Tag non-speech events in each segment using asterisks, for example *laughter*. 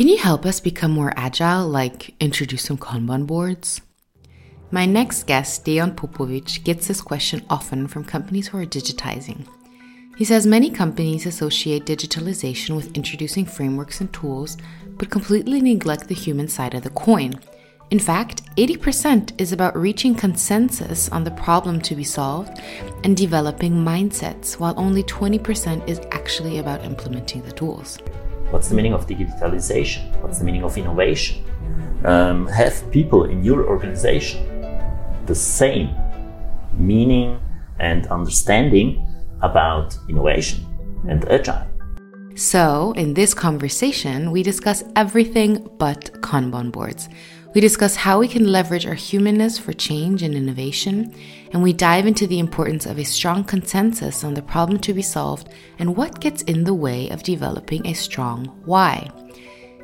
Can you help us become more agile, like introduce some Kanban boards? My next guest, Dejan Popovic, gets this question often from companies who are digitizing. He says many companies associate digitalization with introducing frameworks and tools, but completely neglect the human side of the coin. In fact, 80% is about reaching consensus on the problem to be solved and developing mindsets, while only 20% is actually about implementing the tools. What's the meaning of digitalization? What's the meaning of innovation? Um, have people in your organization the same meaning and understanding about innovation and agile? So, in this conversation, we discuss everything but Kanban boards. We discuss how we can leverage our humanness for change and innovation, and we dive into the importance of a strong consensus on the problem to be solved and what gets in the way of developing a strong why.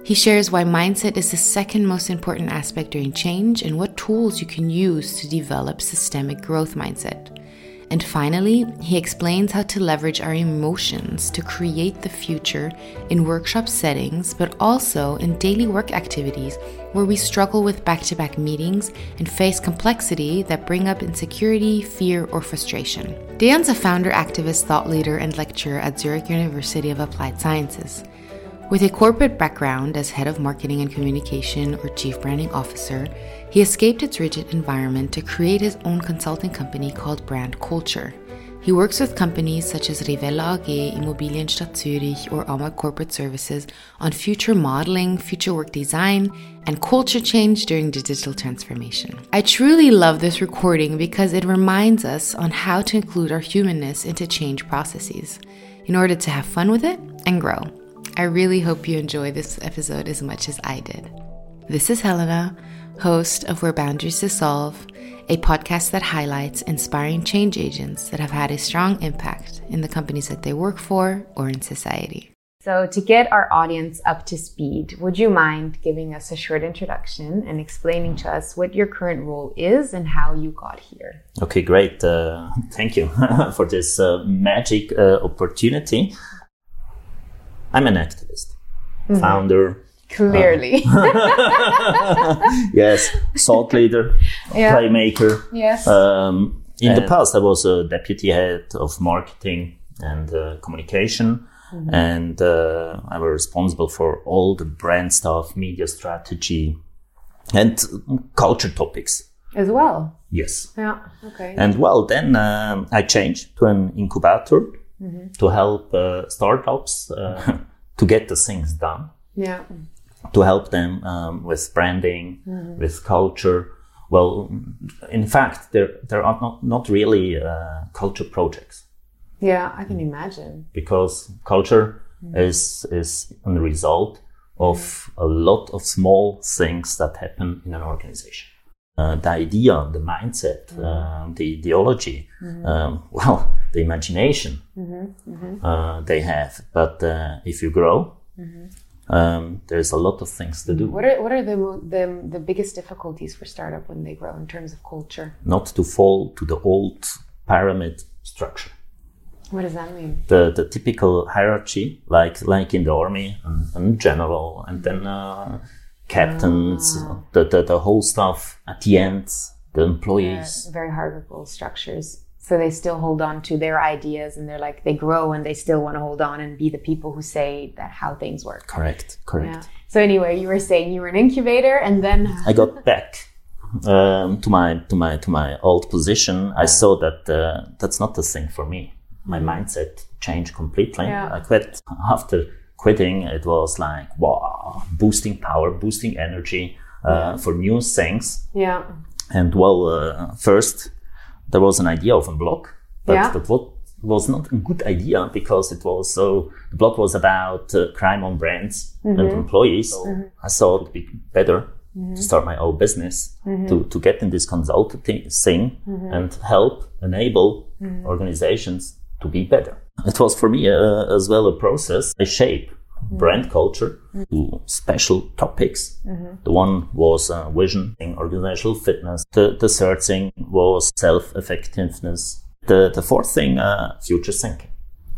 He shares why mindset is the second most important aspect during change and what tools you can use to develop systemic growth mindset. And finally, he explains how to leverage our emotions to create the future in workshop settings, but also in daily work activities where we struggle with back to back meetings and face complexity that bring up insecurity, fear, or frustration. Dejan's a founder, activist, thought leader, and lecturer at Zurich University of Applied Sciences. With a corporate background as head of marketing and communication or chief branding officer, he escaped its rigid environment to create his own consulting company called Brand Culture. He works with companies such as Rivella AG, Immobilienstadt Zürich, or AMA Corporate Services on future modeling, future work design, and culture change during digital transformation. I truly love this recording because it reminds us on how to include our humanness into change processes in order to have fun with it and grow. I really hope you enjoy this episode as much as I did. This is Helena host of Where Boundaries Dissolve, a podcast that highlights inspiring change agents that have had a strong impact in the companies that they work for or in society. So, to get our audience up to speed, would you mind giving us a short introduction and explaining to us what your current role is and how you got here? Okay, great. Uh, thank you *laughs* for this uh, magic uh, opportunity. I'm an activist, mm-hmm. founder, Clearly. Uh, *laughs* yes, thought leader, *laughs* yeah. playmaker. Yes. Um, in the past, I was a deputy head of marketing and uh, communication. Mm-hmm. And uh, I was responsible for all the brand stuff, media strategy, and culture topics. As well? Yes. Yeah, okay. And well, then um, I changed to an incubator mm-hmm. to help uh, startups uh, *laughs* to get the things done. Yeah to help them um, with branding, mm-hmm. with culture. Well, in fact, there there are not not really uh, culture projects. Yeah, I can imagine. Because culture mm-hmm. is is a result of mm-hmm. a lot of small things that happen in an organization. Uh, the idea, the mindset, mm-hmm. uh, the ideology, mm-hmm. um, well, the imagination mm-hmm. uh, they have. But uh, if you grow, um, there's a lot of things to do. What are what are the, the the biggest difficulties for startup when they grow in terms of culture? Not to fall to the old pyramid structure. What does that mean? The the typical hierarchy, like like in the army, and, and general, and then uh, captains, ah. the, the the whole stuff at the end, the employees. Yeah, very hierarchical structures so they still hold on to their ideas and they're like they grow and they still want to hold on and be the people who say that how things work correct correct yeah. so anyway you were saying you were an incubator and then i got back um, to my to my to my old position i saw that uh, that's not the thing for me my mindset changed completely yeah. i quit after quitting it was like wow boosting power boosting energy uh, for new things yeah and well uh, first there was an idea of a blog, but yeah. that was not a good idea because it was so the blog was about uh, crime on brands mm-hmm. and employees. So mm-hmm. I thought it'd be better mm-hmm. to start my own business mm-hmm. to, to get in this consulting thing mm-hmm. and help enable mm-hmm. organizations to be better. It was for me uh, as well a process, a shape brand culture to special topics. Mm-hmm. The one was uh, vision, organizational fitness. The, the third thing was self-effectiveness. The, the fourth thing, uh, future thinking.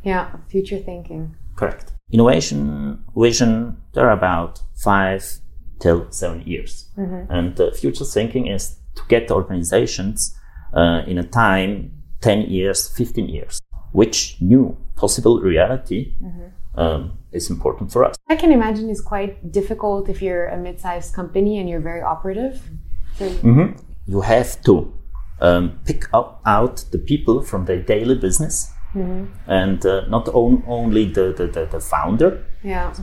Yeah, future thinking. Correct. Innovation vision, they're about five till seven years. Mm-hmm. And uh, future thinking is to get organizations uh, in a time 10 years, 15 years, which new possible reality mm-hmm. um, is important for us. I can imagine it's quite difficult if you're a mid sized company and you're very operative. So mm-hmm. You have to um, pick up out the people from their daily business. Mm-hmm. And uh, not on, only the, the, the, the, founder. Yeah.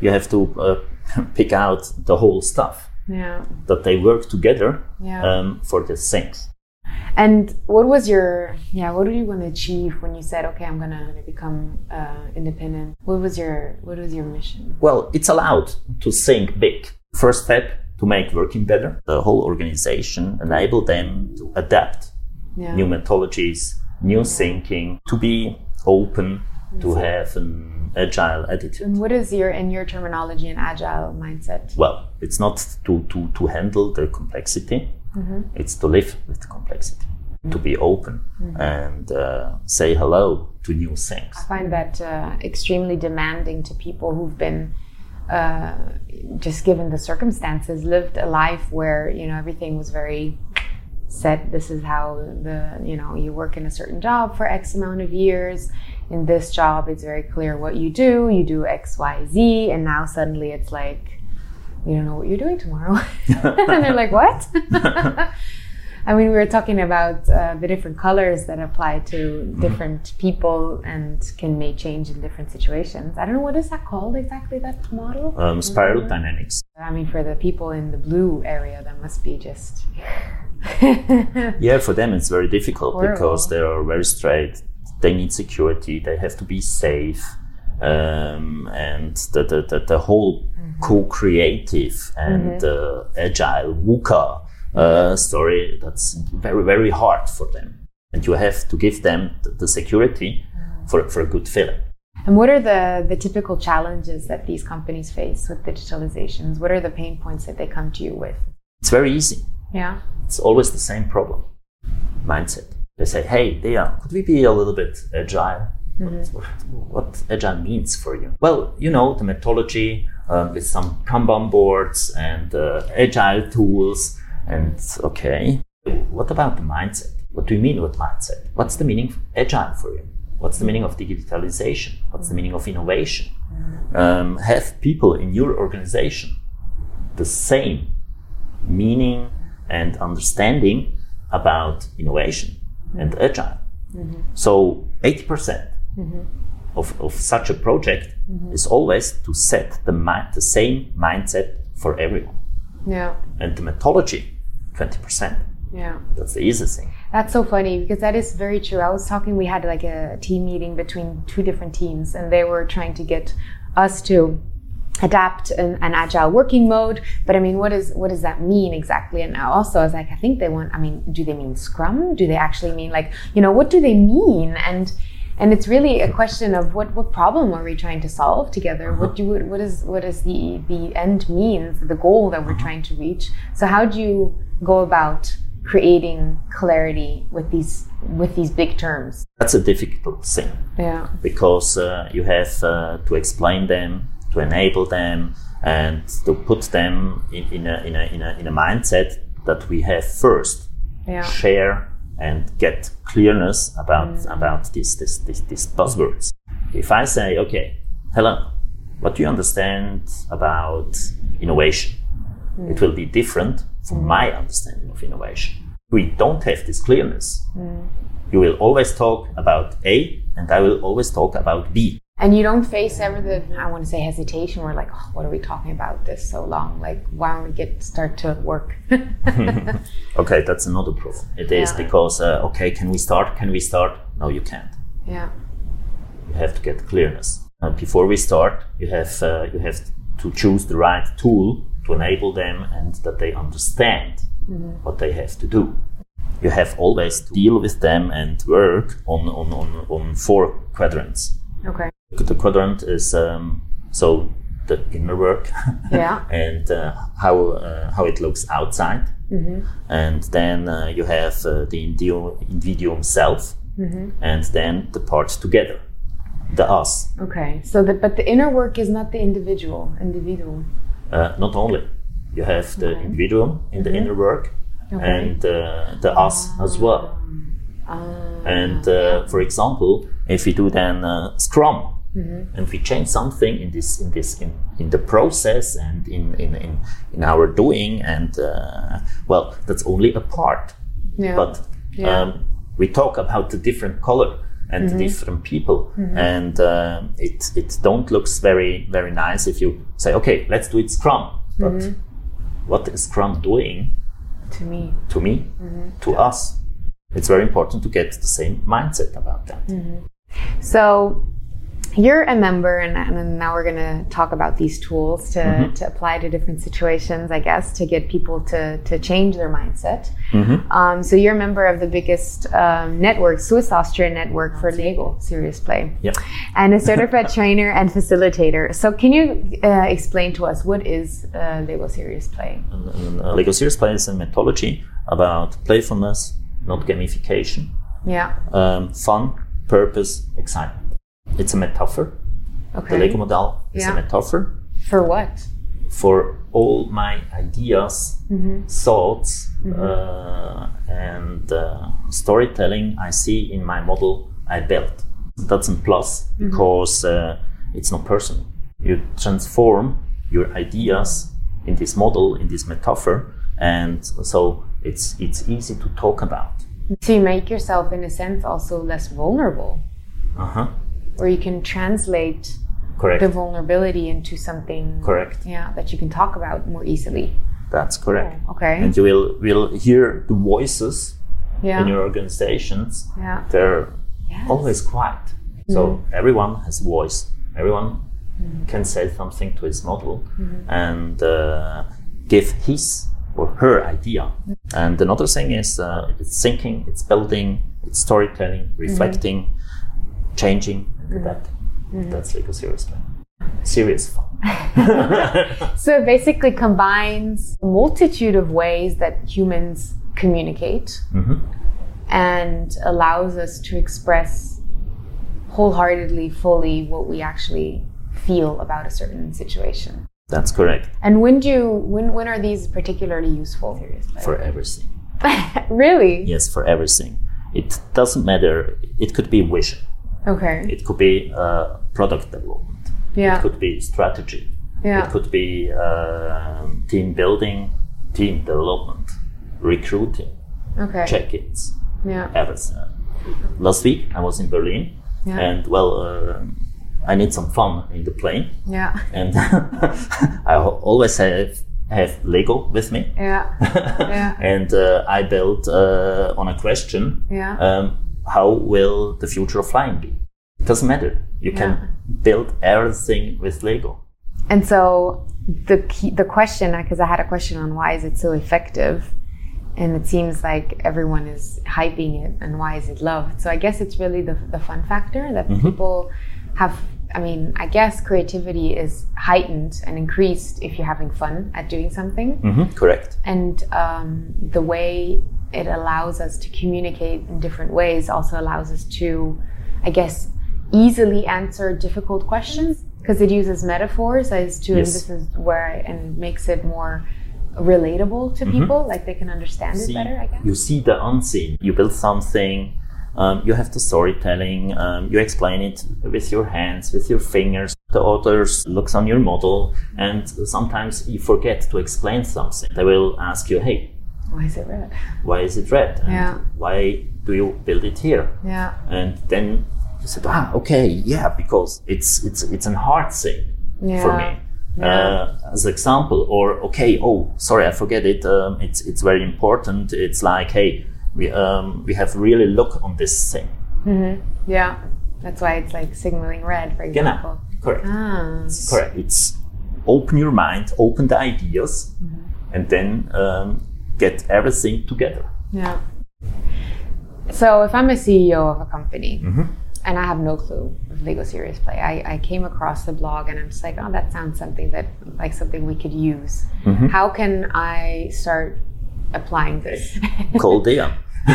You have to uh, *laughs* pick out the whole stuff. Yeah. That they work together yeah. um, for the things. And what was your yeah? What did you want to achieve when you said, "Okay, I'm gonna become uh, independent"? What was your what was your mission? Well, it's allowed to think big. First step to make working better. The whole organization enable them to adapt yeah. new methodologies, new thinking, to be open, to have an agile attitude. And what is your, in your terminology, an agile mindset? Well, it's not to, to, to handle the complexity, mm-hmm. it's to live with complexity, mm-hmm. to be open mm-hmm. and uh, say hello to new things. I find that uh, extremely demanding to people who've been. Uh, just given the circumstances, lived a life where you know everything was very set. This is how the you know you work in a certain job for X amount of years, in this job, it's very clear what you do. You do X, Y, Z, and now suddenly it's like, we don't know what you're doing tomorrow. *laughs* *laughs* and they're like, what? *laughs* I mean, we were talking about uh, the different colors that apply to mm-hmm. different people and can make change in different situations. I don't know what is that called exactly. That model. Um, spiral dynamics. I mean, for the people in the blue area, that must be just. yeah, for them it's very difficult Horrible. because they are very straight they need security, they have to be safe, um, and the, the, the, the whole mm-hmm. co-creative and mm-hmm. uh, agile VUCA uh, story, that's very, very hard for them. And you have to give them the, the security mm. for, for a good feeling. And what are the, the typical challenges that these companies face with digitalizations? What are the pain points that they come to you with? It's very easy. Yeah. It's always the same problem mindset they say, hey, Dea, could we be a little bit agile? Mm-hmm. What, what, agile means for you? Well, you know, the methodology um, with some Kanban boards and uh, agile tools. And okay, what about the mindset? What do you mean with mindset? What's the meaning of agile for you? What's the meaning of digitalization? What's the meaning of innovation? Um, have people in your organization the same meaning and understanding about innovation? and agile. Mm-hmm. So 80% mm hmm of, of such a project mm-hmm. is always to set the, the same mindset for everyone. Yeah. And the methodology, 20%. Yeah. That's the easiest thing. That's so funny because that is very true. I was talking, we had like a team meeting between two different teams and they were trying to get us to adapt an, an, agile working mode but i mean what is what does that mean exactly and also i was like i think they want i mean do they mean scrum do they actually mean like you know what do they mean and and it's really a question of what what problem are we trying to solve together? What do what is what is the the end means the goal that we're trying to reach? So how do you go about creating clarity with these with these big terms? That's a difficult thing. Yeah. Because uh, you have uh, to explain them to enable them and to put them in, in, a, in, a, in, a, in a mindset that we have first. Yeah. share and get clearness about mm. about these this, this, these buzzwords. If I say, okay, hello, what do you understand about innovation? Mm. It will be different from mm. my understanding of innovation. We don't have this clearness. Mm. You will always talk about A, and I will always talk about B and you don't face ever the I want to say hesitation where like oh, what are we talking about this so long? Like why don't we get start to work? *laughs* *laughs* Okay that's another problem. It is yeah. because uh, okay can we start? Can we start? No you can't. Yeah. You have to get clearness. Uh, before we start you have uh, you have to choose the right tool to enable them and that they understand mm-hmm. what they have to do. You have always to deal with them and work on on, on, on four quadrants. Okay the quadrant is um, so the inner work *laughs* yeah. *laughs* and uh, how uh, how it looks outside mm-hmm. and then uh, you have uh, the individual self mm-hmm. and then the parts together the us. Okay. So the but the inner work is not the individual. Individual. Uh, not only you have the Okay. individual in the inner work Okay. and uh, the us as well. Ah, And uh, for example, if we do then uh, Scrum Mm-hmm. and we change something in this in this in, in the process and in in, in, in our doing and uh, well that's only a part. yeah. But Yeah. Mm-hmm. um, we talk about the different color and the different people and um, it it don't looks very very nice if you say okay let's do it Scrum. But Mm-hmm. what is Scrum doing to me. to me, Mm-hmm. to us. It's very important to get the same mindset about that. Mm-hmm. So you're a member, and, and now we're going to talk about these tools to, Mm-hmm. to apply to different situations, I guess, to get people to, to change their mindset. Mm-hmm. Um, so you're a member of the biggest um, network, Swiss Austrian network for Lego Serious Play, Yeah. and a certified *laughs* trainer and facilitator. So can you uh, explain to us what is uh, Lego Serious Play? And, uh, Lego Serious Play is a methodology about playfulness, not gamification, Yeah. um, fun, purpose, excitement. It's a metaphor. The Lego model is Yeah. a metaphor For what? for all my ideas, Mm-hmm. thoughts, uh, and uh, storytelling I see in my model I built. That's a plus Mm-hmm. because uh, it's not personal. You transform your ideas in this model, in this metaphor, and so it's it's easy to talk about. So you make yourself, in a sense, also less vulnerable, Uh huh. Or you can translate Correct. the vulnerability into something Correct. yeah that you can talk about more easily That's correct. Oh, okay And you will will hear the voices yeah in your organizations. yeah They're Yes. always quiet. So mm-hmm. everyone has a voice. Everyone mm-hmm. can say something to his model mm-hmm. and uh, give his or her idea. And another thing is uh, it's thinking, it's building, it's storytelling, reflecting, changing, and adapting. That's like a serious plan. Serious fun. *laughs* so it basically combines a multitude of ways that humans communicate Mhm. and allows us to express wholeheartedly fully what we actually feel about a certain situation That's correct and when do you when when are these particularly useful seriously for everything. *laughs* really Yes, for everything. It doesn't matter. It could be vision. Okay It could be uh, product development. yeah It could be strategy. yeah It could be um team building, team development, recruiting, okay check-ins, yeah everything. Last week I was in Berlin, Yeah. and well, uh, I need some fun in the plane, yeah *laughs* and *laughs* I always have have Lego with me. yeah *laughs* Yeah. and uh, I built uh, on a question yeah um, how will the future of flying be? It doesn't matter. You Yeah. can build everything with Lego. And so the key, the question, because I had a question on why is it so effective, and it seems like everyone is hyping it, and why is it loved? So I guess it's really the, the fun factor that mm-hmm. people have. I mean, I guess creativity is heightened and increased if you're having fun at doing something, Mm-hmm. Correct. and um, the way it allows us to communicate in different ways also allows us to, I guess, easily answer difficult questions because it uses metaphors as to, and Yes. this is where, I, and makes it more relatable to people, like they can understand it better, I guess. you see the unseen. You build something. Um, you have the storytelling. Um, you explain it with your hands, with your fingers. The others looks on your model, and sometimes you forget to explain something. They will ask you, "Hey, Why is it red? why is it red? And Yeah. Why do you build it here?" Yeah. and then you said, ah, okay, yeah, because it's it's it's an hard thing for me. Yeah. Uh, as example, or okay, oh, sorry, I forget it. Um, it's it's very important. It's like, hey, we um, we have really look on this thing. Yeah. That's why it's like signaling red, for Genau, example. correct, Ah. correct. It's open your mind, open the ideas, Mm-hmm. and then um, get everything together. Yeah. So if I'm a CEO of a company Mm-hmm. and I have no clue of Lego Serious Play, I, I came across the blog and I'm just like, oh, that sounds something that like something we could use. Mm-hmm. How can I start applying this? *laughs* Call Dea. *laughs*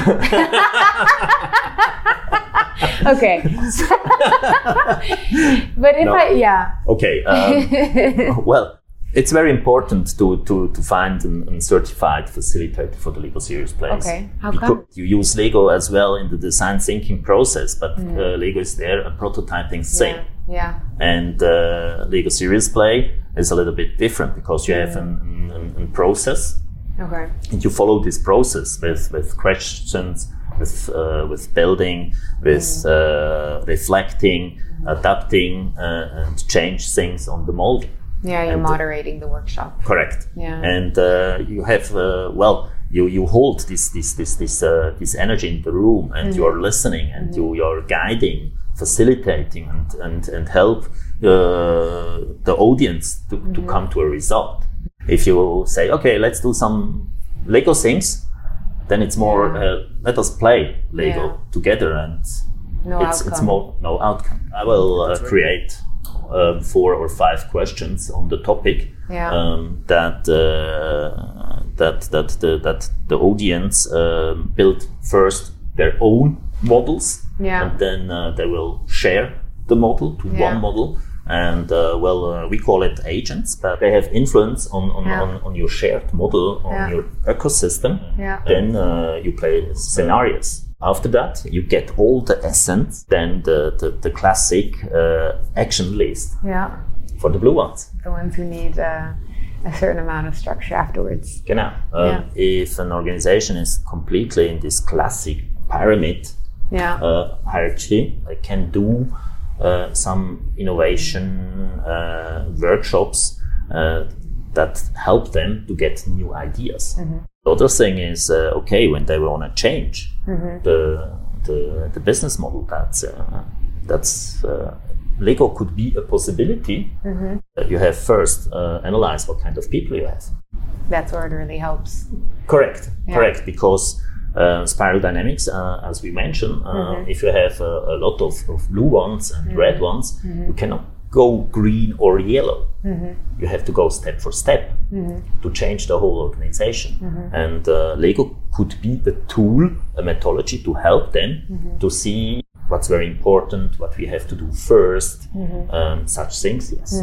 okay. *laughs* but if No. I, yeah. Okay. Um, well, it's very important to, to, to find an, an certified facilitator for the Lego Serious Plays. Okay. How Because come? You use Lego as well in the design thinking process, but uh, Lego is there, a prototyping same. Yeah. yeah. And uh, Lego Serious Play is a little bit different because you have a an, an process Okay. and you follow this process with, with questions, with, uh, with building, with uh, reflecting, adapting, uh, and change things on the mold. Yeah, you're And- moderating the workshop. Correct. Yeah. And uh, you have uh, well, you you hold this this this this uh, this energy in the room, and Mm-hmm. you are listening, and you you're guiding, facilitating, and and and help uh, the audience to, to Mm-hmm. come to a result. If you say, okay, let's do some Lego things, then it's more uh, let us play Lego Yeah. together, and No it's outcome. it's more no outcome. I will uh, create uh, four or five questions on the topic Yeah. um, that uh, that that the that the audience um, build first their own models, Yeah. and then uh, they will share the model to one model. And uh, well, uh, we call it agents, but they have influence on on, Yeah. on, on your shared model, on Yeah. your ecosystem. Yeah. Then uh, you play scenarios. After that, you get all the essence, then the, the, the classic uh, action list Yeah. for the blue ones. The ones who need uh, a certain amount of structure afterwards. Genau. Um. If an organization is completely in this classic pyramid Yeah. hierarchy, they can do uh, some innovation uh, workshops uh, that help them to get new ideas. The other thing is uh, okay when they want to change the, the the business model. That's uh, that's uh, Lego could be a possibility. Uh, you have first uh, analyze what kind of people you have. That's where it really helps. Correct, Yeah. correct. Because spiral dynamics, uh, as we mentioned, uh, Mm-hmm. if you have a, a lot of, of blue ones and red ones, Mm-hmm. you cannot go green or yellow. Mm-hmm. You have to go step for step to change the whole organization. Mm-hmm. And uh, Lego could be a tool, a methodology to help them Mm-hmm. to see what's very important, what we have to do 1st Mm-hmm. um, such things. Yes.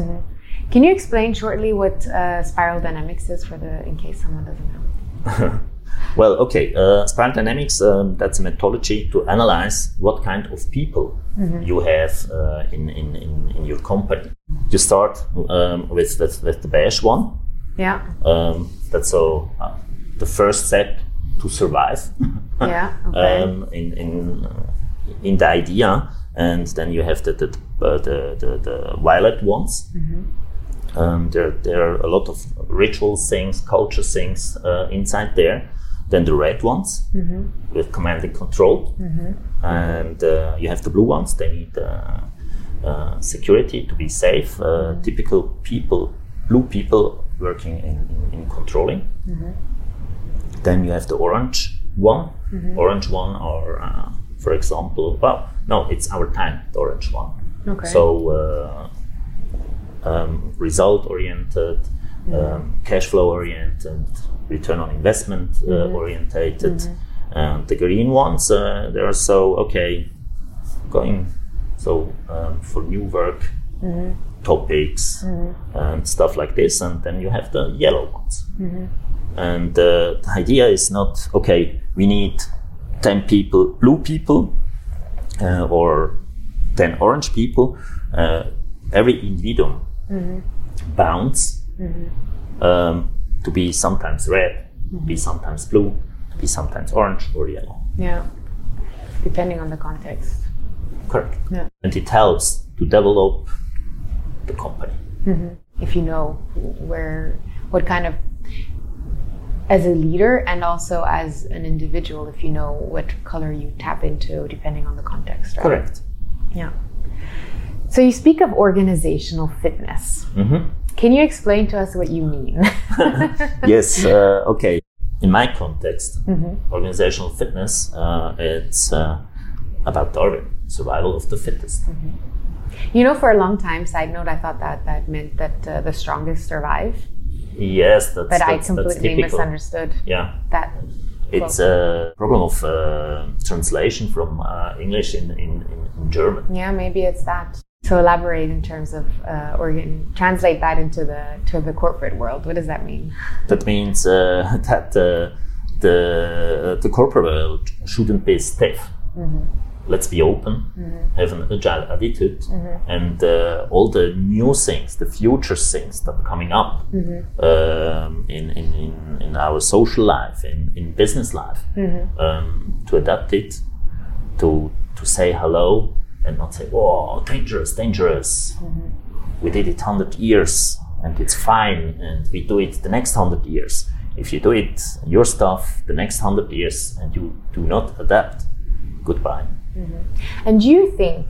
Can you explain shortly what uh, spiral dynamics is for the in case someone doesn't know? *laughs* Well, okay. Uh, spiral dynamics, um, that's a methodology to analyze what kind of people you have uh, in, in, in, in your company. You start um, with, with, with the beige one. Yeah. Um, that's so uh, the first step to survive *laughs* Yeah. Okay. *laughs* um, in, in, in the idea. And then you have the, the, uh, the, the, the violet ones. Um, there, there are a lot of ritual things, culture things uh, inside there. Then the red ones with command and control, and uh, you have the blue ones. They need uh, uh, security to be safe. Uh, Typical people, blue people working in, in, in controlling. Then you have the orange one. Orange one, or uh, for example, well, no, it's our time. The orange one. Okay. So uh, um, result oriented, um, cash flow oriented, return on investment uh, orientated. And the green ones, uh, they are so okay, going so um, for new work topics and stuff like this. And then you have the yellow ones. And uh, the idea is not okay. We need ten people, blue people, uh, or 10 orange people, uh, every individual bounds um, to be sometimes red, be sometimes blue, be sometimes orange or yellow. yeah. Depending on the context. Correct. Yeah. And it helps to develop the company. If you know where, what kind of, as a leader and also as an individual, if you know what color you tap into, depending on the context. Right? Correct. Yeah. So you speak of organizational fitness. Mhm. Can you explain to us what you mean? *laughs* yes, uh, okay. In my context, Mm-hmm. organizational fitness, uh, it's uh, about Darwin, survival of the fittest. you know, for a long time, side note, I thought that that meant that uh, the strongest survive, Yes, that's, but I that's, that's completely misunderstood Yeah. that. It's a problem of uh, translation from uh, English in, in, in, German. Yeah, maybe it's that. So elaborate in terms of uh, organ, translate that into the to the corporate world. What does that mean? That means uh, *laughs* that uh, the the corporate world shouldn't be stiff. Mm-hmm let's be open, mm-hmm. have an agile attitude, mm-hmm. and uh, all the new things, the future things that are coming up mm-hmm. um, in, in, in, in, our social life, in, in business life, mm-hmm. um, to adapt it, to, to say hello and not say, oh, dangerous, dangerous. Mm-hmm. We did it 100 years and it's fine, and we do it the next 100 years. If you do it, your stuff, the next 100 years, and you do not adapt, goodbye. Mm-hmm. And you think,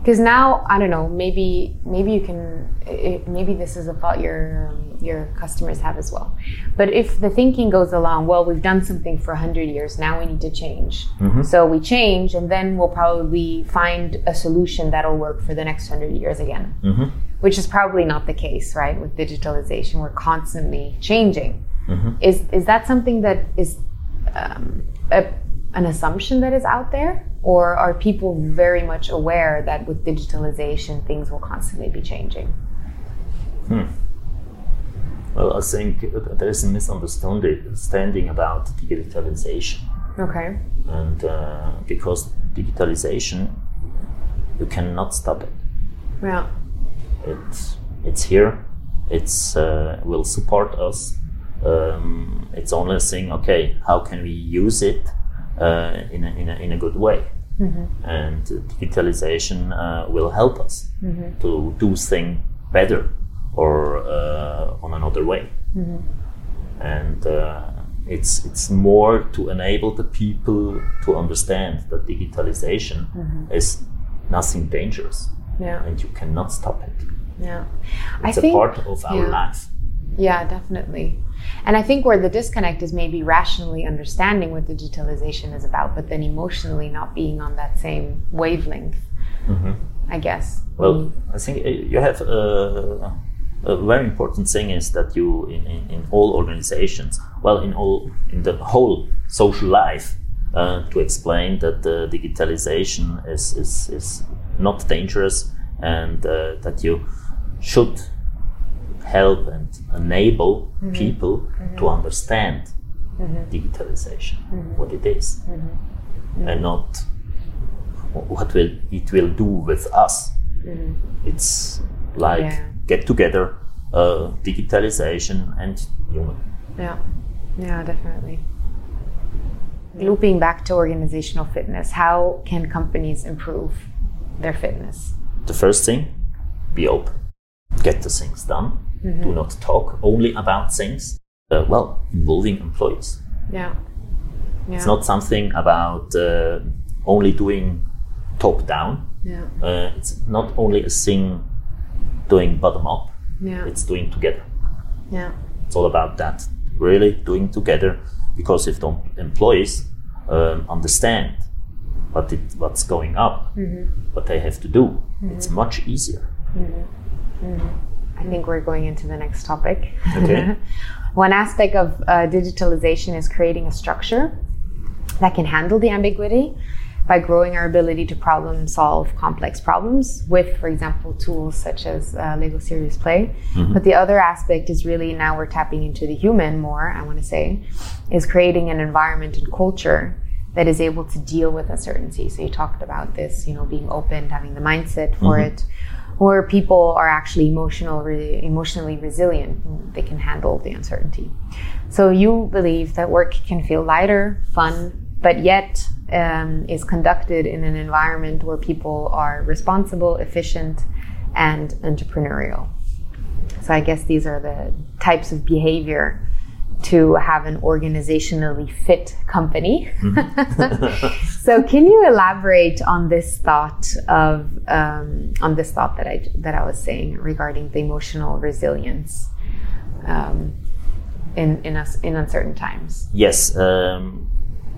because now I don't know, maybe maybe you can, it, maybe this is a thought your your customers have as well. But if the thinking goes along, well, we've done something for hundred years, now we need to change. Mm-hmm. So we change, and then we'll probably find a solution that'll work for the next hundred years again. Mm-hmm. Which is probably not the case, right? With digitalization, we're constantly changing. Mm-hmm. Is is that something that is um, a, an assumption that is out there? Or are people very much aware that with digitalization, things will constantly be changing? Hmm. Well, I think there is a misunderstanding about digitalization. Okay. And uh, because digitalization, you cannot stop it. Yeah. It's it's here. It's uh, will support us. Um, it's only a thing. Okay, how can we use it uh, in, a, in, a, in a good way. Mm-hmm. And digitalization uh, will help us mm-hmm. to do things better or uh, on another way. Mm-hmm. And uh, it's it's more to enable the people to understand that digitalization mm-hmm. is nothing dangerous, yeah. and you cannot stop it. Yeah, it's I a think, part of our yeah. life. Yeah, definitely. And I think where the disconnect is maybe rationally understanding what digitalization is about, but then emotionally not being on that same wavelength. Mm-hmm. I guess. Well. I think uh, you have uh, a very important thing is that you in, in, in, all organizations, well, in all in the whole social life, uh, to explain that the digitalization is is, is not dangerous and uh, that you should help and enable mm-hmm. people mm-hmm. to understand mm-hmm. digitalization, mm-hmm. what it is, mm-hmm. and not what will it will do with us. It's like yeah. get together, uh, digitalization and human. Yeah, yeah, definitely. Looping back to organizational fitness, how can companies improve their fitness? The first thing, be open, get the things done, mm-hmm. do not talk only about things. Uh, well, involving employees. Yeah. yeah. It's not something about uh, only doing top down. Yeah. Uh, it's not only a thing doing bottom up. Yeah. It's doing together. Yeah. It's all about that. Really doing together because if the employees um, understand what it, what's going up, mm-hmm. what they have to do, mm-hmm. it's much easier. Mm-hmm. I think we're going into the next topic. Okay. *laughs* One aspect of uh, digitalization is creating a structure that can handle the ambiguity by growing our ability to problem solve complex problems with, for example, tools such as uh, Lego Serious Play. Mm-hmm. But the other aspect is really now we're tapping into the human more, I want to say, is creating an environment and culture that is able to deal with uncertainty. So you talked about this, you know, being open, having the mindset for mm-hmm. it where people are actually emotional, re- emotionally resilient. They can handle the uncertainty. So you believe that work can feel lighter, fun, but yet um, is conducted in an environment where people are responsible, efficient, and entrepreneurial. So I guess these are the types of behavior to have an organizationally fit company. Mm-hmm. *laughs* so, can you elaborate on this thought of um, on this thought that I that I was saying regarding the emotional resilience um, in in us in uncertain times? Yes. Um,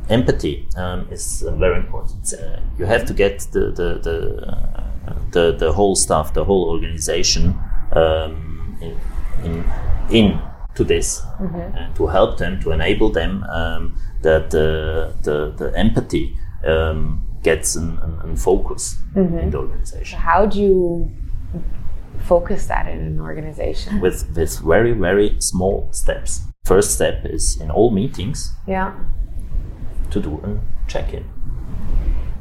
empathy um, is very important. Uh, you have to get the the the, uh, the, the whole staff, the whole organization um, in, in, in to this mm-hmm. and to help them, to enable them um, that the, the, the empathy um, gets in, in, in focus mm-hmm. in the organization. How do you focus that in an organization? With, with very, very small steps. First step is in all meetings yeah. to do a check in.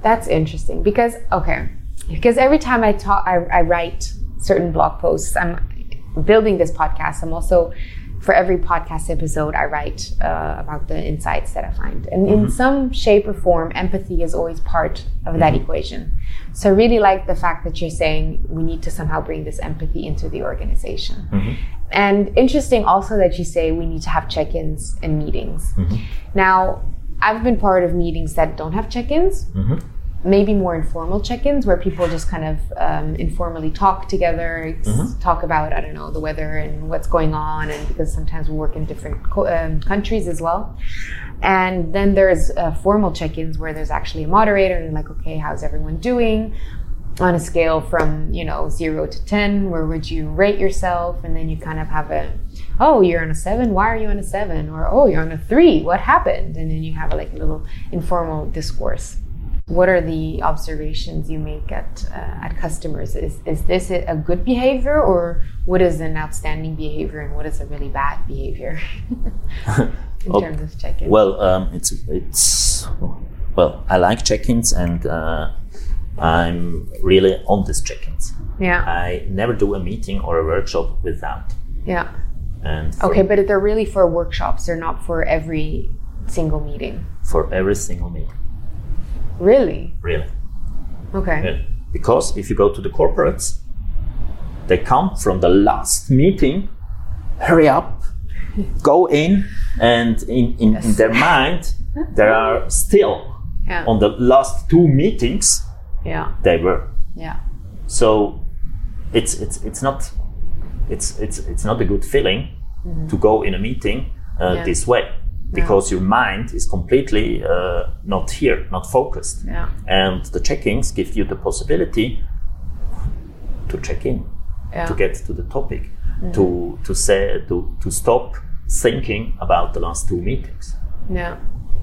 That's interesting because, okay, because every time I talk, I, I write certain blog posts, I'm building this podcast, I'm also for every podcast episode, I write uh, about the insights that I find. And mm-hmm. in some shape or form, empathy is always part of mm-hmm. that equation. So I really like the fact that you're saying we need to somehow bring this empathy into the organization. Mm-hmm. And interesting also that you say we need to have check ins and meetings. Mm-hmm. Now, I've been part of meetings that don't have check ins mm-hmm maybe more informal check-ins where people just kind of um, informally talk together mm-hmm. talk about i don't know the weather and what's going on and because sometimes we work in different co- um, countries as well. And then there's uh, formal check-ins where there's actually a moderator and like okay how's everyone doing? On a scale from you know 0 to 10 where would you rate yourself? And then you kind of have a oh you're on a 7 why are you on a 7 or oh you're on a 3 what happened? And then you have a, like a little informal discourse what are the observations you make at uh, at customers? Is is this a good behavior, or what is an outstanding behavior, and what is a really bad behavior *laughs* *laughs* in oh, terms of check-ins? Well, um, it's it's well, I like check-ins, and uh, I'm really on these check-ins. Yeah, I never do a meeting or a workshop without. Yeah. And okay, but they're really for workshops. They're not for every single meeting. For every single meeting. Really? Really. Okay. Yeah. Because if you go to the corporates, they come from the last meeting, hurry up, *laughs* go in, and in, in, yes. in their mind, they are still yeah. on the last two meetings yeah. they were. Yeah. So it's it's it's not it's it's it's not a good feeling mm-hmm. to go in a meeting uh, yeah. this way because yeah. your mind is completely uh, not here, not focused. Yeah. And the check-ins give you the possibility to check in, yeah. to get to the topic, mm-hmm. to to say to to stop thinking about the last two meetings. Yeah.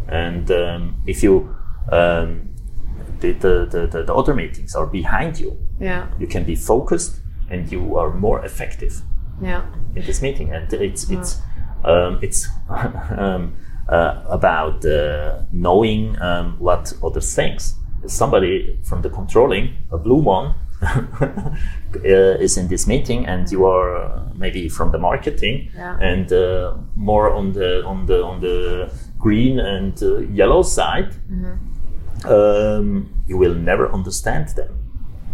And um, if you um, the, the, the, the other meetings are behind you, yeah. you can be focused and you are more effective. Yeah. In this meeting, and it's it's um, it's *laughs* um, uh, about uh, knowing um, what others think. Somebody from the controlling, a blue one, *laughs* uh, is in this meeting, and you are uh, maybe from the marketing yeah. and uh, more on the on the on the green and uh, yellow side. Mm-hmm. Um, you will never understand them,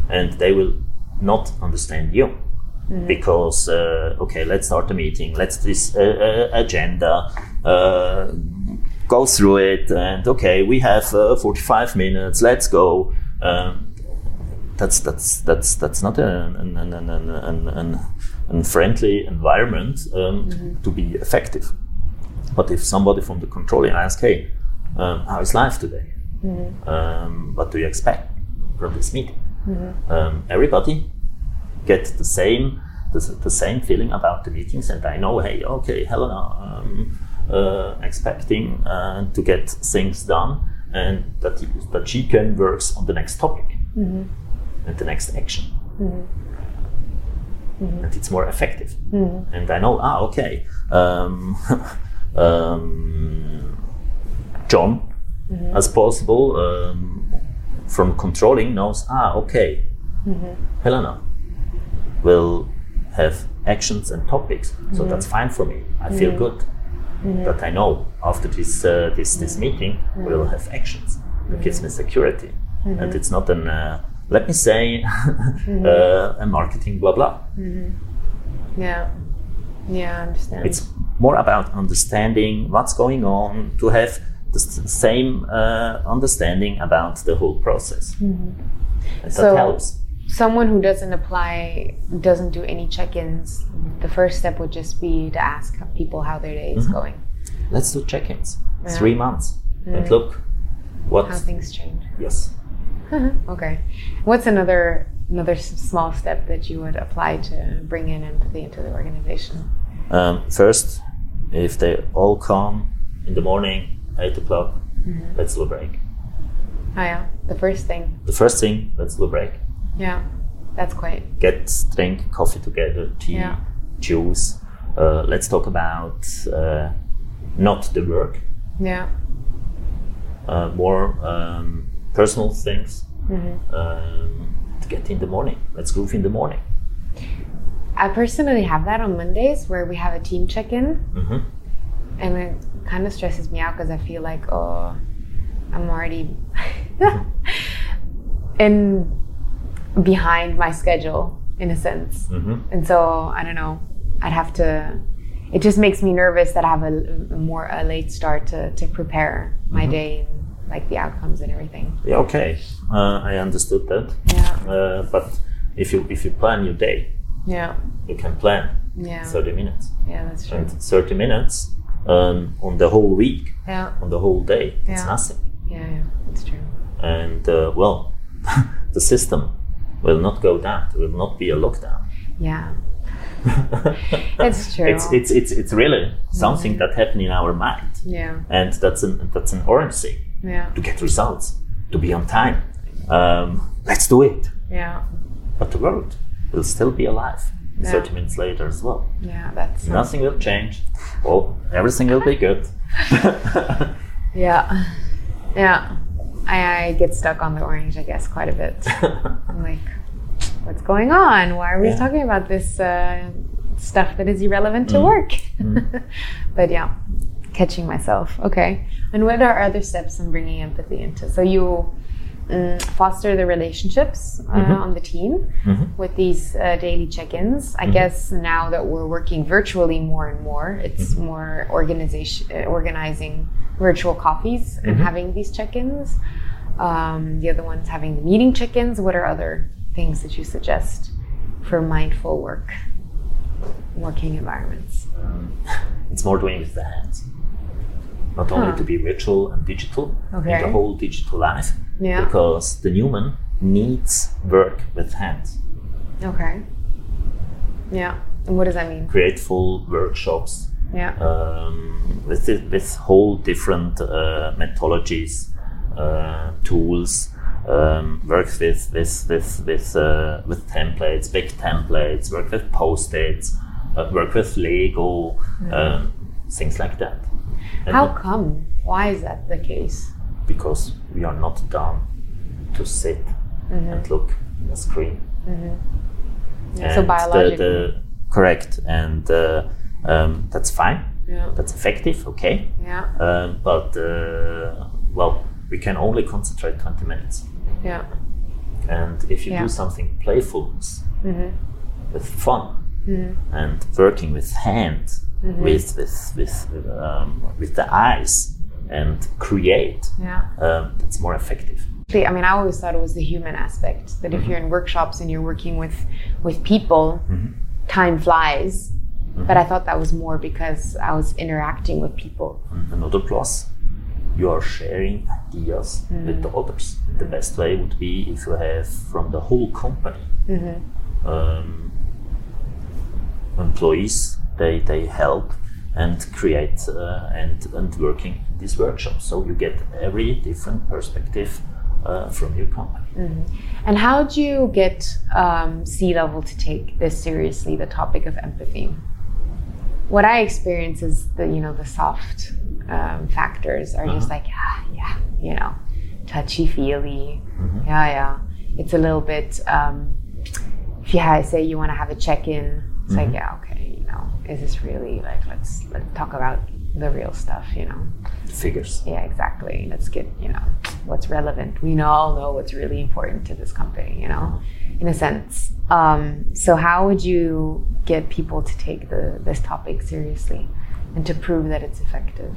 and they will not understand you. Mm. Because uh, okay, let's start the meeting. Let's this uh, uh, agenda. Uh, go through it, and okay, we have uh, 45 minutes. Let's go. Um, that's that's that's that's not an an, an, an, an, an friendly environment um, mm-hmm. to be effective. But if somebody from the controlling asks, "Hey, um, how is life today? Mm-hmm. Um, what do you expect from this meeting?" Mm-hmm. Um, everybody get the same the, the, same feeling about the meetings, and I know, hey, okay, Helena, um, uh, expecting uh, to get things done, and that that she can works on the next topic mm-hmm. and the next action, mm-hmm. mm-hmm. and it's more effective. Mm-hmm. And I know, ah, okay, um, *laughs* um, John, mm-hmm. as possible um, from controlling knows, ah, okay, mm-hmm. Helena will have actions and topics. Mm-hmm. So that's fine for me. I feel mm-hmm. good mm-hmm. that I know after this uh, this this meeting we'll have actions. It gives me security, and it's not an uh, let me say *laughs* uh, a marketing blah blah. Yeah, yeah, I understand. It's more about understanding what's going on to have the same uh, understanding about the whole process. That so, helps someone who doesn't apply doesn't do any check-ins the first step would just be to ask people how their day is mm-hmm. going let's do check-ins yeah. three months mm-hmm. and look what how things change yes *laughs* okay what's another another small step that you would apply to bring in empathy into the organization Um, first, if they all come in the morning, eight o'clock, Mm-hmm. let's do a break. Oh yeah, the first thing. The first thing, let's do a break. Yeah, that's great. Get drink coffee together, tea, Yeah. juice. Uh, let's talk about uh, not the work, Yeah. uh, more um, personal things. Mm-hmm. Um, to get in the morning. Let's groove in the morning. I personally have that on Mondays where we have a team check-in, hmm and it kind of stresses me out because I feel like, oh, I'm already *laughs* in behind my schedule in a sense. hmm And so I don't know. I'd have to. It just makes me nervous that I have a, a more a late start to, to prepare my day and like the outcomes and everything. Yeah, okay. Uh, I understood that. Yeah. Uh, but if you if you plan your day, Yeah. you can plan Yeah. 30 minutes. Yeah. That's true. And 30 minutes um, on the whole week, Yeah. on the whole day, it's nothing. Yeah. Yeah. That's true. And uh, well, *laughs* the system will not go down. There will not be a lockdown. Yeah. *laughs* It's true. It's it's it's it's really something that happened in our mind, Yeah. and that's an that's an orange thing Yeah. to get results, to be on time. Um, let's do it. Yeah. But the world will still be alive Yeah. 30 minutes later as well. Yeah. That's Nothing will change. Oh, everything will be good. *laughs* Yeah. Yeah. I, I get stuck on the orange, I guess, quite a bit. *laughs* I'm like, what's going on? Why are we Yeah. talking about this uh, stuff that is irrelevant Mm. to work? *laughs* but yeah, catching myself. Okay. And what are other steps in bringing empathy into? So you mm, foster the relationships uh, Mm-hmm. on the team Mhm. with these uh, daily check-ins. I guess now that we're working virtually more and more, it's Mm-hmm. more organization uh, organizing virtual coffees and Mm-hmm. having these check-ins. Um, the other one's having the meeting check-ins. What are other things that you suggest for mindful work, working environments? Um, it's more doing with the hands. Not only Huh. to be virtual and digital in Okay. the whole digital life, Yeah. because the human needs work with hands. Okay. Yeah. And what does that mean? Create full workshops Yeah. um, with it, with whole different uh, methodologies, uh, tools. Um, work with with with with uh, with templates, big templates. Work with post-its. Uh, work with Lego, um, things like that. And How come? Why is that the case? because we are not done to sit Mm-hmm. and look at the screen. Yeah, so And the- the- correct, and uh, um, that's fine. yeah. That's effective, okay. Yeah. Um, but uh, well, we can only concentrate 20 minutes. Yeah. And if you Yeah. do something playful, Mm-hmm. with fun and working with hand, Mm-hmm. with with with um, with the eyes, and create, Yeah. um, that's more effective. I mean, I always thought it was the human aspect. That if you're in workshops and you're working with with people, time flies. But I thought that was more because I was interacting with people. Another plus, you are sharing ideas with the others. The best way would be if you have from the whole company um, employees. They they help and create uh, and and working in this workshop. So you get every different perspective uh, from your company. And how do you get um, C level to take this seriously, the topic of empathy? What I experience is the you know the soft um, factors are just like yeah yeah you know touchy feely. Yeah yeah. It's a little bit um, if you ha- say you want to have a check in it's like yeah okay you know is this really like let's let's talk about the real stuff you know Figures. yeah, exactly. Let's get, you know, what's relevant. We all know what's really important to this company, you know, in a sense. Um, so how would you get people to take the, this topic seriously and to prove that it's effective?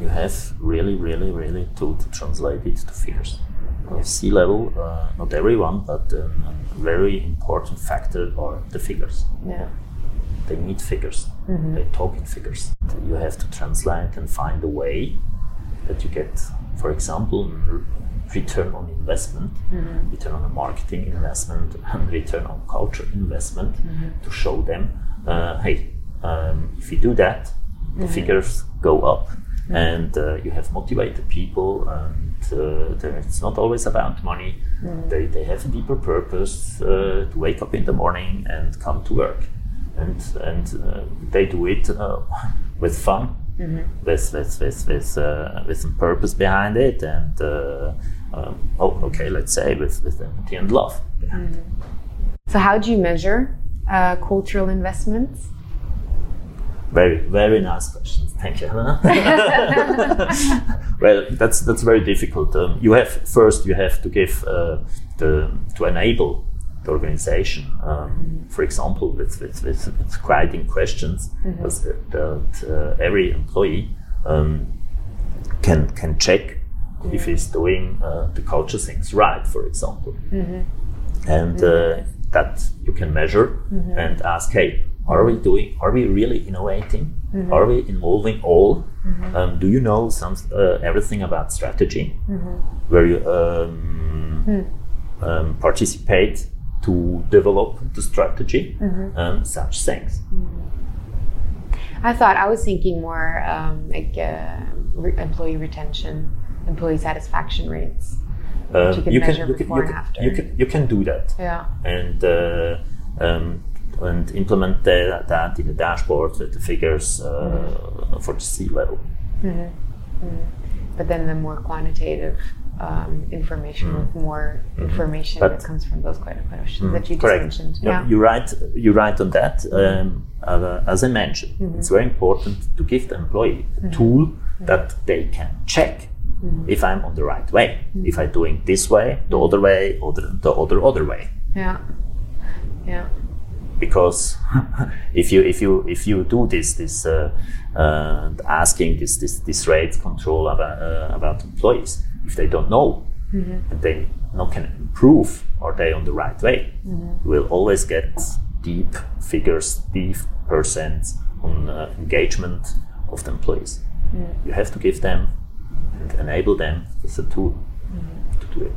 you have really, really, really to, to translate it to figures. Of C level, uh, not everyone, but um, a very important factor are the figures. Yeah. They need figures. They talk in figures. You have to translate and find a way that you get, for example, return on investment, return on a marketing investment, and *laughs* return on culture investment to show them, uh, hey, um, if you do that, the figures go up, and uh, you have motivated people, and uh, it's not always about money. They, they have a deeper purpose uh, to wake up in the morning and come to work, and and uh, they do it uh, *laughs* with fun, with with with with, uh, with some purpose behind it, and uh, um, oh, okay, let's say with with empathy and love. it. So, how do you measure uh, cultural investments? Very, very nice question. Thank you, *laughs* well, that's that's very difficult. Um, you have first you have to give uh, the to enable the organization. Um, for example, with with, with, with guiding questions that, that uh, every employee um, can can check if he's doing uh, the culture things right. For example, and uh, that you can measure and ask, hey, are we doing? Are we really innovating? Are we involving all? Um, do you know some uh, everything about strategy? Where you um, um, participate to develop the strategy, and such things. I thought I was thinking more um, like uh, re- employee retention, employee satisfaction rates. Um, you can measure before and can, after. You can, you can do that. Yeah. and uh, um, and implement the, that in the dashboard with the figures uh, for the C level. But then the more quantitative um, information with more information Mm-hmm. But- that comes from those kind of questions that you just Correct. mentioned. Yeah, Yeah. you're right. You're right on that. Um, as I mentioned, Mm-hmm. it's very important to give the employee a tool that they can check Mm-hmm. if I'm on the right way, if I'm doing this way, the other way, or the, the other other way. Yeah. Yeah. because *laughs* if you if you if you do this this uh, uh, asking this this this rate control about uh, about employees if they don't know and they not can improve are they on the right way. You will always get deep figures deep percents on uh, engagement of the employees. You have to give them and enable them with a tool to do it.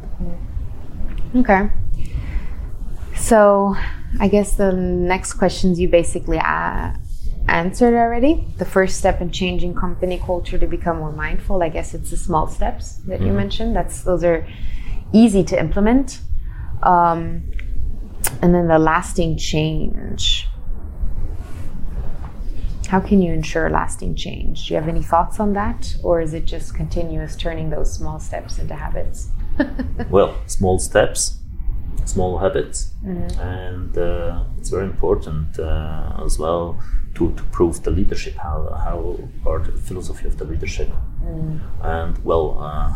Okay. So, I guess the next questions you basically uh, answered already. The first step in changing company culture to become more mindful, I guess it's the small steps that you mentioned. That's those are easy to implement. Um, and then the lasting change. How can you ensure lasting change? Do you have any thoughts on that, or is it just continuous turning those small steps into habits? *laughs* well, small steps, small habits, and uh, it's very important uh, as well to, to prove the leadership, how, how or the philosophy of the leadership. And well, uh,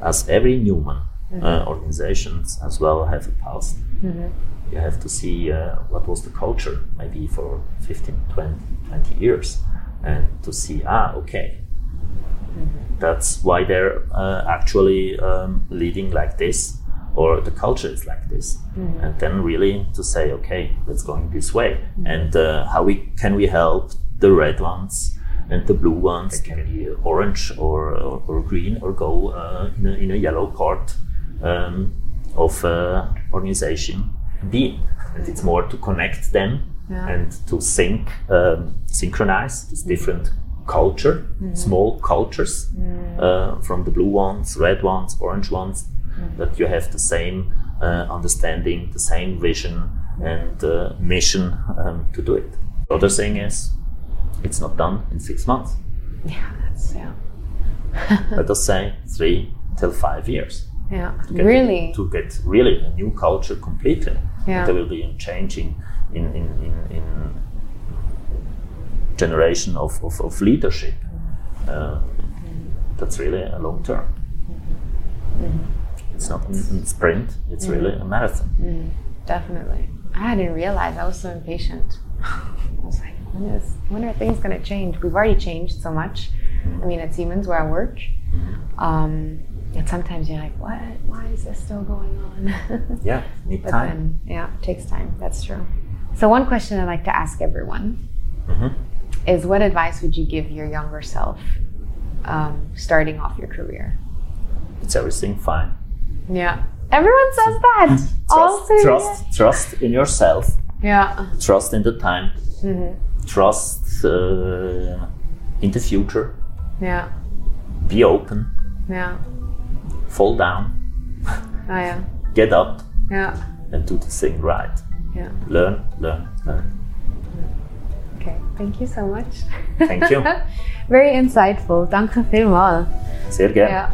as every human uh, organizations as well have a past. You have to see uh, what was the culture maybe for 15, 20, 20 years and to see, ah, okay, that's why they're uh, actually um, leading like this or the culture is like this. And then really to say okay let's go in this way. And uh, how we can we help the red ones and the blue ones? Can be orange or, or, or green or go uh, in, a, in a yellow part um, of uh, organization. Be and it's more to connect them Yeah. and to sync um, synchronize this different culture small cultures uh, from the blue ones red ones orange ones that you have the same uh, understanding the same vision and uh, mission um, to do it the other thing is it's not done in six months Yeah, that's yeah. let us say three till five years Yeah. get- Really? to get really a new culture completely. Yeah. There will be a changing in, in, in, in generation of, of, of leadership. Uh, that's really a long term. It's not a sprint, it's really a marathon. Definitely. I didn't realize I was so impatient. I was like, when is when are things gonna change? We've already changed so much. I mean at Siemens where I work. Um, and sometimes you're like, what? Why is this still going on? *laughs* Yeah, need but time. then yeah, it takes time. That's true. So one question I like to ask everyone Mhm. is what advice would you give your younger self um, starting off your career? It's everything fine. Yeah. Everyone says that. Trust, also, trust, trust in yourself. Yeah. Trust in the time. trust uh, in the future. Yeah. Be open. Yeah. Fall down. *laughs* Ah, yeah. Get up. Yeah. And do the thing right. Yeah. Learn, learn, learn. Okay, thank you so much. Thank you. *laughs* Very insightful. Danke vielmals. Sehr gerne. Yeah.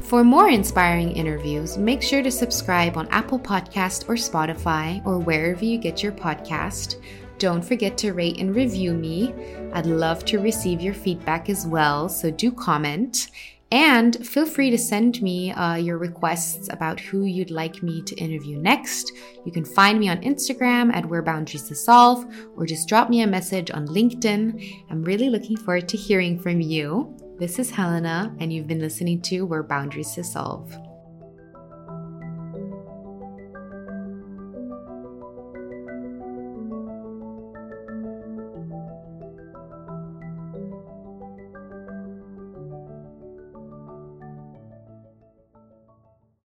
For more inspiring interviews, make sure to subscribe on Apple Podcast or Spotify or wherever you get your podcast. Don't forget to rate and review me. I'd love to receive your feedback as well, so do comment. And feel free to send me uh, your requests about who you'd like me to interview next. You can find me on Instagram at Where Boundaries Dissolve or just drop me a message on LinkedIn. I'm really looking forward to hearing from you. This is Helena, and you've been listening to Where Boundaries Dissolve.